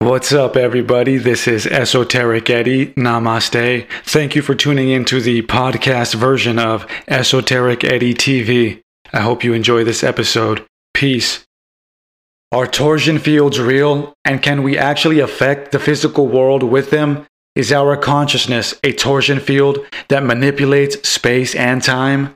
What's up, everybody? This is Esoteric Eddie. Namaste. Thank you for tuning in to the podcast version of Esoteric Eddie TV. I hope you enjoy this episode. Peace. Are torsion fields real? And can we actually affect the physical world with them? Is our consciousness a torsion field that manipulates space and time?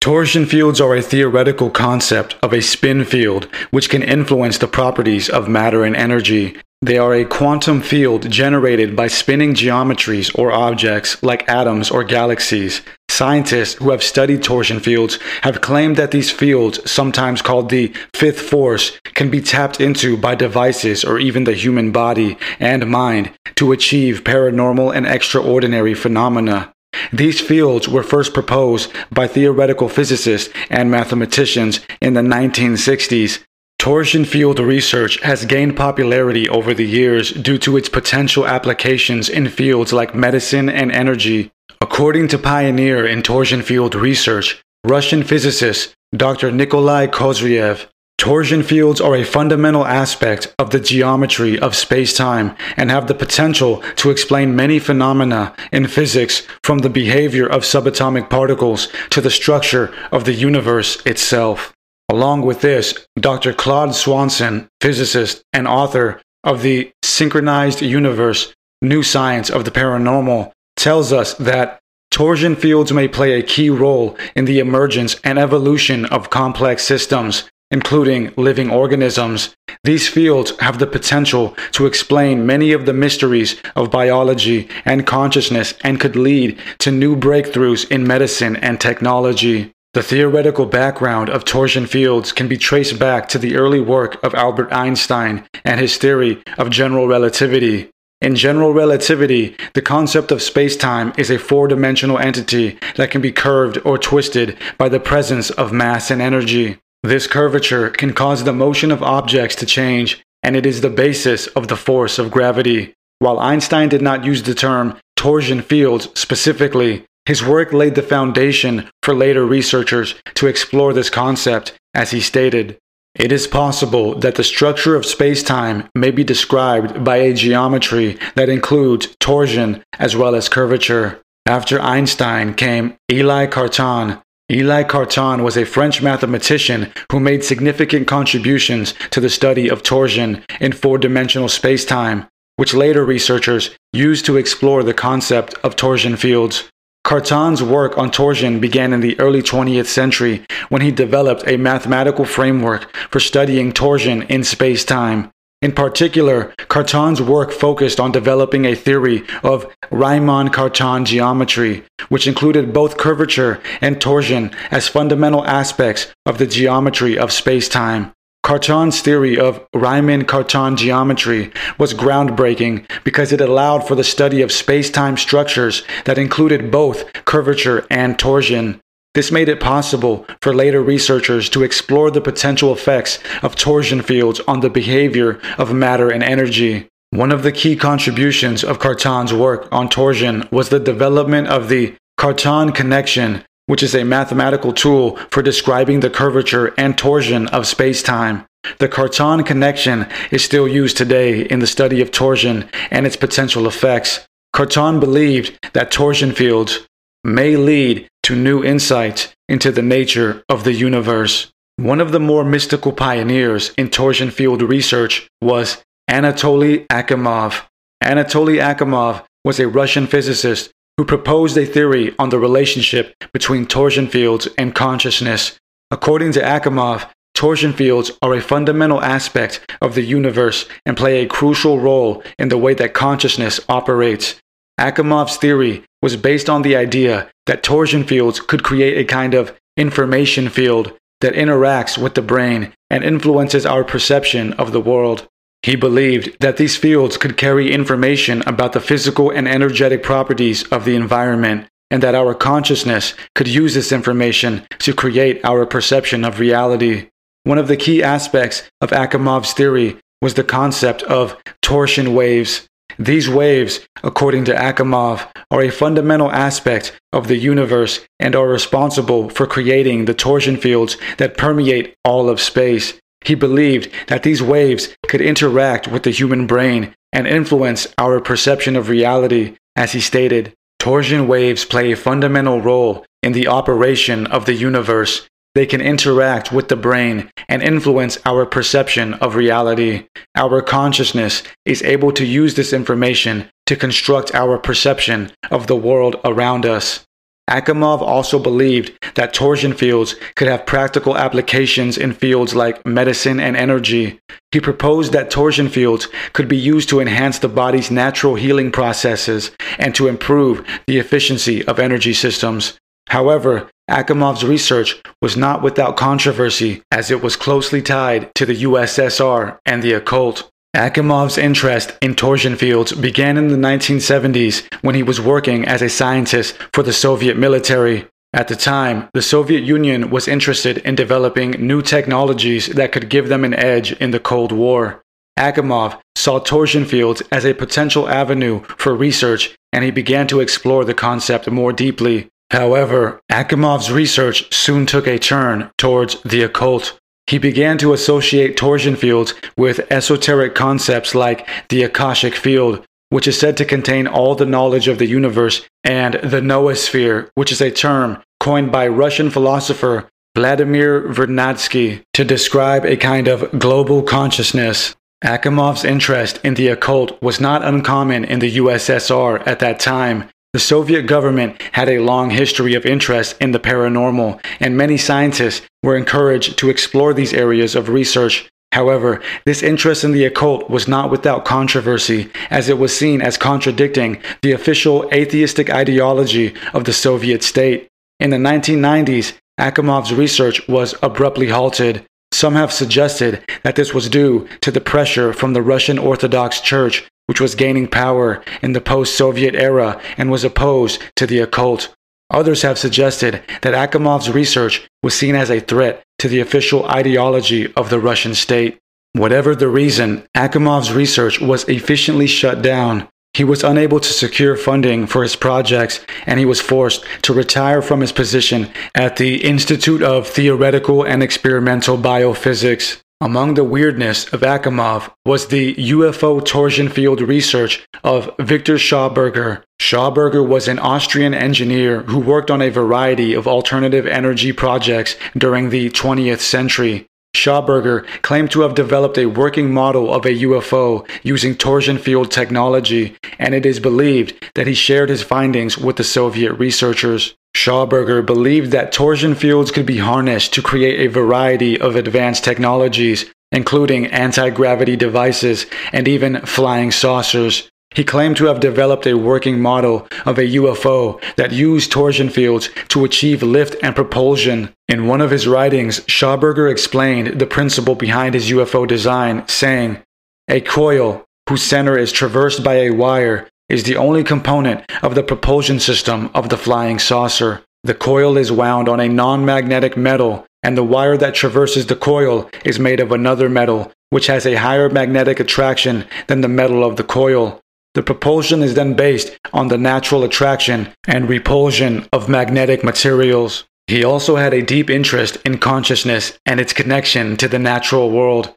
Torsion fields are a theoretical concept of a spin field which can influence the properties of matter and energy. They are a quantum field generated by spinning geometries or objects like atoms or galaxies. Scientists who have studied torsion fields have claimed that these fields, sometimes called the fifth force, can be tapped into by devices or even the human body and mind to achieve paranormal and extraordinary phenomena. These fields were first proposed by theoretical physicists and mathematicians in the 1960s. Torsion field research has gained popularity over the years due to its potential applications in fields like medicine and energy. According to pioneer in torsion field research, Russian physicist Dr. Nikolai Kozyrev, Torsion fields are a fundamental aspect of the geometry of space-time and have the potential to explain many phenomena in physics from the behavior of subatomic particles to the structure of the universe itself. Along with this, Dr. Claude Swanson, physicist and author of the Synchronized Universe, New Science of the Paranormal, tells us that torsion fields may play a key role in the emergence and evolution of complex systems including living organisms, these fields have the potential to explain many of the mysteries of biology and consciousness and could lead to new breakthroughs in medicine and technology. The theoretical background of torsion fields can be traced back to the early work of Albert Einstein and his theory of general relativity. In general relativity, the concept of spacetime is a four dimensional entity that can be curved or twisted by the presence of mass and energy. This curvature can cause the motion of objects to change, and it is the basis of the force of gravity. While Einstein did not use the term torsion fields specifically, his work laid the foundation for later researchers to explore this concept, as he stated. It is possible that the structure of spacetime may be described by a geometry that includes torsion as well as curvature. After Einstein came Elie Cartan, Elie Cartan was a French mathematician who made significant contributions to the study of torsion in four dimensional spacetime, which later researchers used to explore the concept of torsion fields. Cartan's work on torsion began in the early 20th century when he developed a mathematical framework for studying torsion in space time. In particular, Cartan's work focused on developing a theory of Riemann-Cartan geometry, which included both curvature and torsion as fundamental aspects of the geometry of spacetime. Cartan's theory of Riemann-Cartan geometry was groundbreaking because it allowed for the study of space-time structures that included both curvature and torsion. This made it possible for later researchers to explore the potential effects of torsion fields on the behavior of matter and energy. One of the key contributions of Cartan's work on torsion was the development of the Cartan connection, which is a mathematical tool for describing the curvature and torsion of spacetime. The Cartan connection is still used today in the study of torsion and its potential effects. Cartan believed that torsion fields may lead to new insights into the nature of the universe. One of the more mystical pioneers in torsion field research was Anatoly Akimov. Anatoly Akimov was a Russian physicist who proposed a theory on the relationship between torsion fields and consciousness. According to Akimov, torsion fields are a fundamental aspect of the universe and play a crucial role in the way that consciousness operates. Akimov's theory was based on the idea that torsion fields could create a kind of information field that interacts with the brain and influences our perception of the world. He believed that these fields could carry information about the physical and energetic properties of the environment, and that our consciousness could use this information to create our perception of reality. One of the key aspects of Akimov's theory was the concept of torsion waves. These waves, according to Akimov, are a fundamental aspect of the universe and are responsible for creating the torsion fields that permeate all of space. He believed that these waves could interact with the human brain and influence our perception of reality. As he stated, torsion waves play a fundamental role in the operation of the universe. They can interact with the brain and influence our perception of reality. Our consciousness is able to use this information to construct our perception of the world around us. Akimov also believed that torsion fields could have practical applications in fields like medicine and energy. He proposed that torsion fields could be used to enhance the body's natural healing processes and to improve the efficiency of energy systems. However, Akimov's research was not without controversy as it was closely tied to the USSR and the occult. Akimov's interest in torsion fields began in the 1970s when he was working as a scientist for the Soviet military. At the time, the Soviet Union was interested in developing new technologies that could give them an edge in the Cold War. Akimov saw torsion fields as a potential avenue for research and he began to explore the concept more deeply. However, Akimov's research soon took a turn towards the occult. He began to associate torsion fields with esoteric concepts like the Akashic field, which is said to contain all the knowledge of the universe, and the noosphere, which is a term coined by Russian philosopher Vladimir Vernadsky to describe a kind of global consciousness. Akimov's interest in the occult was not uncommon in the USSR at that time, the Soviet government had a long history of interest in the paranormal, and many scientists were encouraged to explore these areas of research. However, this interest in the occult was not without controversy, as it was seen as contradicting the official atheistic ideology of the Soviet state. In the 1990s, Akimov's research was abruptly halted. Some have suggested that this was due to the pressure from the Russian Orthodox Church which was gaining power in the post Soviet era and was opposed to the occult. Others have suggested that Akimov's research was seen as a threat to the official ideology of the Russian state. Whatever the reason, Akimov's research was efficiently shut down. He was unable to secure funding for his projects and he was forced to retire from his position at the Institute of Theoretical and Experimental Biophysics. Among the weirdness of Akimov was the UFO torsion field research of Victor Schauberger. Schauberger was an Austrian engineer who worked on a variety of alternative energy projects during the 20th century. Schauberger claimed to have developed a working model of a UFO using torsion field technology, and it is believed that he shared his findings with the Soviet researchers. Schauberger believed that torsion fields could be harnessed to create a variety of advanced technologies, including anti gravity devices and even flying saucers. He claimed to have developed a working model of a UFO that used torsion fields to achieve lift and propulsion. In one of his writings, Schauberger explained the principle behind his UFO design, saying, A coil whose center is traversed by a wire is the only component of the propulsion system of the flying saucer. The coil is wound on a non magnetic metal, and the wire that traverses the coil is made of another metal, which has a higher magnetic attraction than the metal of the coil. The propulsion is then based on the natural attraction and repulsion of magnetic materials. He also had a deep interest in consciousness and its connection to the natural world.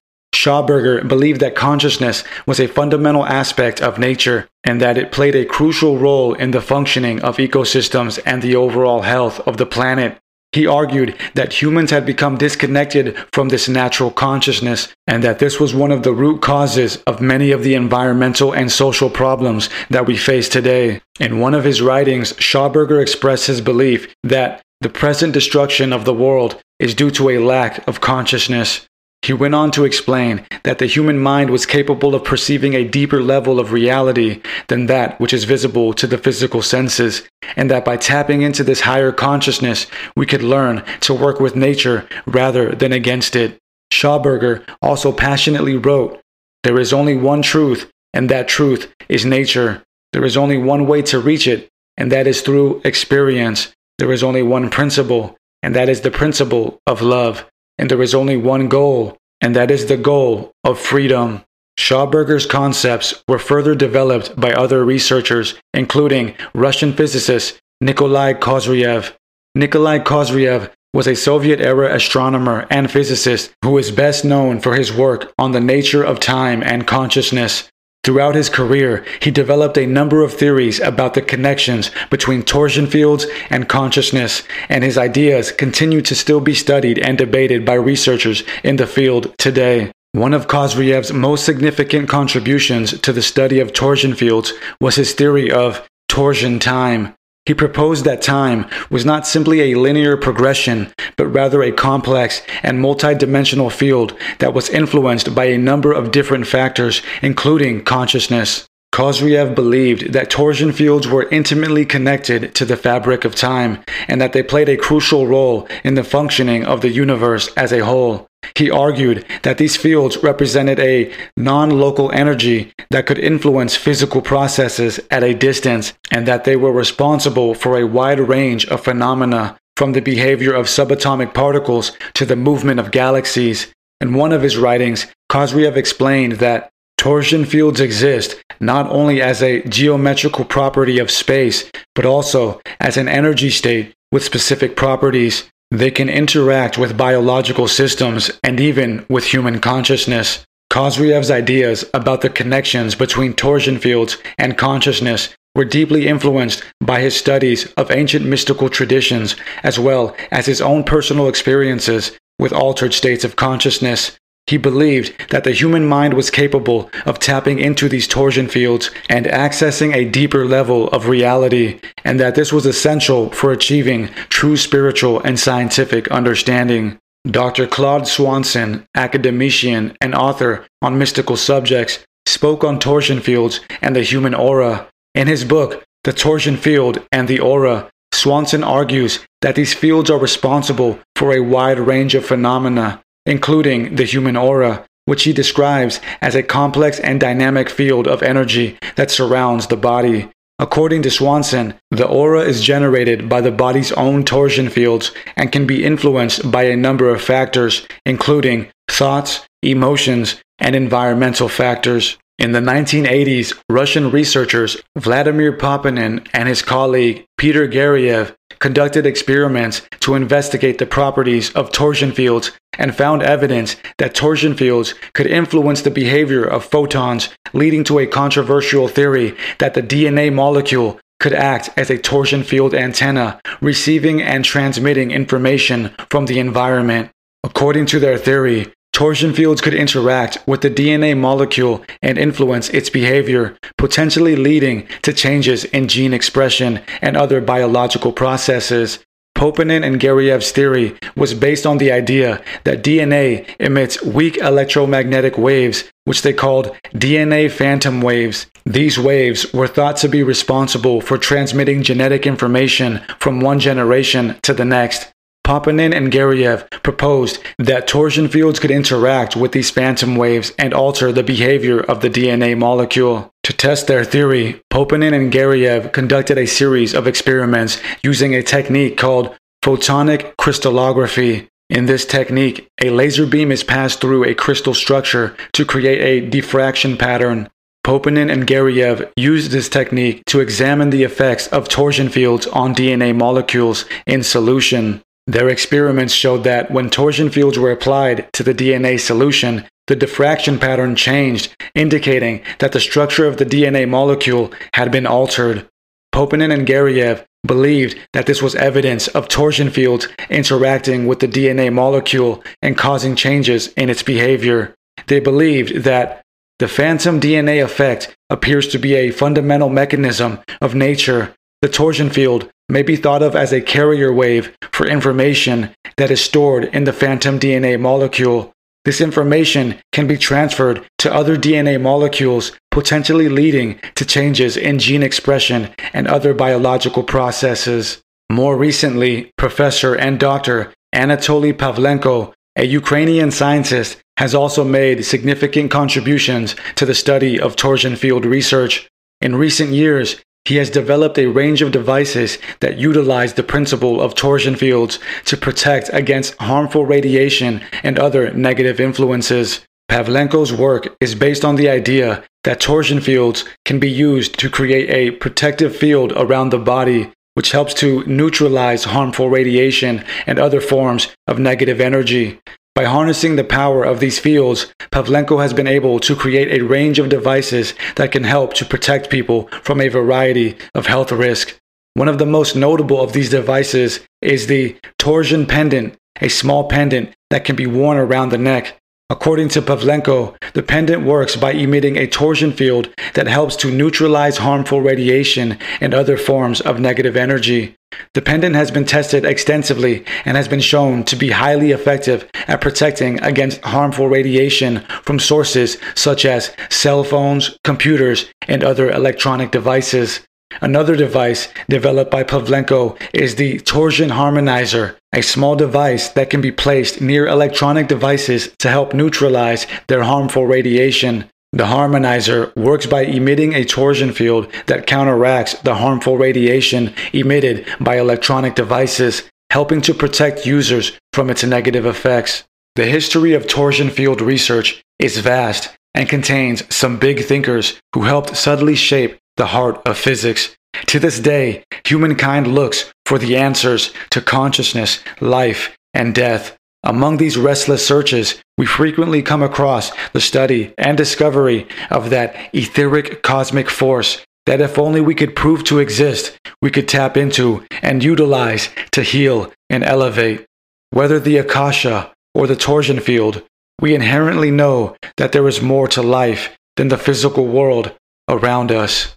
Schauberger believed that consciousness was a fundamental aspect of nature and that it played a crucial role in the functioning of ecosystems and the overall health of the planet. He argued that humans had become disconnected from this natural consciousness and that this was one of the root causes of many of the environmental and social problems that we face today. In one of his writings, Schauberger expressed his belief that the present destruction of the world is due to a lack of consciousness. He went on to explain that the human mind was capable of perceiving a deeper level of reality than that which is visible to the physical senses, and that by tapping into this higher consciousness, we could learn to work with nature rather than against it. Schauberger also passionately wrote, There is only one truth, and that truth is nature. There is only one way to reach it, and that is through experience. There is only one principle, and that is the principle of love and there is only one goal, and that is the goal of freedom. Schauberger's concepts were further developed by other researchers, including Russian physicist Nikolai Kozyrev. Nikolai Kozyrev was a Soviet era astronomer and physicist who is best known for his work on the nature of time and consciousness. Throughout his career, he developed a number of theories about the connections between torsion fields and consciousness, and his ideas continue to still be studied and debated by researchers in the field today. One of Kozyrev's most significant contributions to the study of torsion fields was his theory of torsion time. He proposed that time was not simply a linear progression, but rather a complex and multidimensional field that was influenced by a number of different factors, including consciousness. Kozyrev believed that torsion fields were intimately connected to the fabric of time and that they played a crucial role in the functioning of the universe as a whole. He argued that these fields represented a non local energy that could influence physical processes at a distance, and that they were responsible for a wide range of phenomena, from the behavior of subatomic particles to the movement of galaxies. In one of his writings, Kozyrev explained that torsion fields exist not only as a geometrical property of space, but also as an energy state with specific properties. They can interact with biological systems and even with human consciousness. Kozyrev's ideas about the connections between torsion fields and consciousness were deeply influenced by his studies of ancient mystical traditions as well as his own personal experiences with altered states of consciousness. He believed that the human mind was capable of tapping into these torsion fields and accessing a deeper level of reality, and that this was essential for achieving true spiritual and scientific understanding. Dr. Claude Swanson, academician and author on mystical subjects, spoke on torsion fields and the human aura. In his book, The Torsion Field and the Aura, Swanson argues that these fields are responsible for a wide range of phenomena including the human aura, which he describes as a complex and dynamic field of energy that surrounds the body. According to Swanson, the aura is generated by the body's own torsion fields and can be influenced by a number of factors, including thoughts, emotions, and environmental factors. In the 1980s, Russian researchers Vladimir Poponin and his colleague Peter Garyaev conducted experiments to investigate the properties of torsion fields and found evidence that torsion fields could influence the behavior of photons, leading to a controversial theory that the DNA molecule could act as a torsion field antenna, receiving and transmitting information from the environment. According to their theory, Torsion fields could interact with the DNA molecule and influence its behavior, potentially leading to changes in gene expression and other biological processes. Poponin and Garyaev's theory was based on the idea that DNA emits weak electromagnetic waves, which they called DNA phantom waves. These waves were thought to be responsible for transmitting genetic information from one generation to the next. Poponin and Garyaev proposed that torsion fields could interact with these phantom waves and alter the behavior of the DNA molecule. To test their theory, Poponin and Garyaev conducted a series of experiments using a technique called photonic crystallography. In this technique, a laser beam is passed through a crystal structure to create a diffraction pattern. Poponin and Garyaev used this technique to examine the effects of torsion fields on DNA molecules in solution. Their experiments showed that when torsion fields were applied to the DNA solution, the diffraction pattern changed, indicating that the structure of the DNA molecule had been altered. Poponin and Garyaev believed that this was evidence of torsion fields interacting with the DNA molecule and causing changes in its behavior. They believed that the phantom DNA effect appears to be a fundamental mechanism of nature. The torsion field may be thought of as a carrier wave for information that is stored in the phantom DNA molecule. This information can be transferred to other DNA molecules, potentially leading to changes in gene expression and other biological processes. More recently, Professor and Dr. Anatoly Pavlenko, a Ukrainian scientist, has also made significant contributions to the study of torsion field research. In recent years, he has developed a range of devices that utilize the principle of torsion fields to protect against harmful radiation and other negative influences. Pavlenko's work is based on the idea that torsion fields can be used to create a protective field around the body, which helps to neutralize harmful radiation and other forms of negative energy. By harnessing the power of these fields, Pavlenko has been able to create a range of devices that can help to protect people from a variety of health risks. One of the most notable of these devices is the torsion pendant, a small pendant that can be worn around the neck. According to Pavlenko, the pendant works by emitting a torsion field that helps to neutralize harmful radiation and other forms of negative energy. The pendant has been tested extensively and has been shown to be highly effective at protecting against harmful radiation from sources such as cell phones, computers, and other electronic devices. Another device developed by Pavlenko is the torsion harmonizer, a small device that can be placed near electronic devices to help neutralize their harmful radiation. The harmonizer works by emitting a torsion field that counteracts the harmful radiation emitted by electronic devices, helping to protect users from its negative effects. The history of torsion field research is vast and contains some big thinkers who helped subtly shape the heart of physics. To this day, humankind looks for the answers to consciousness, life, and death. Among these restless searches, we frequently come across the study and discovery of that etheric cosmic force that if only we could prove to exist, we could tap into and utilize to heal and elevate. Whether the Akasha or the torsion field, we inherently know that there is more to life than the physical world around us.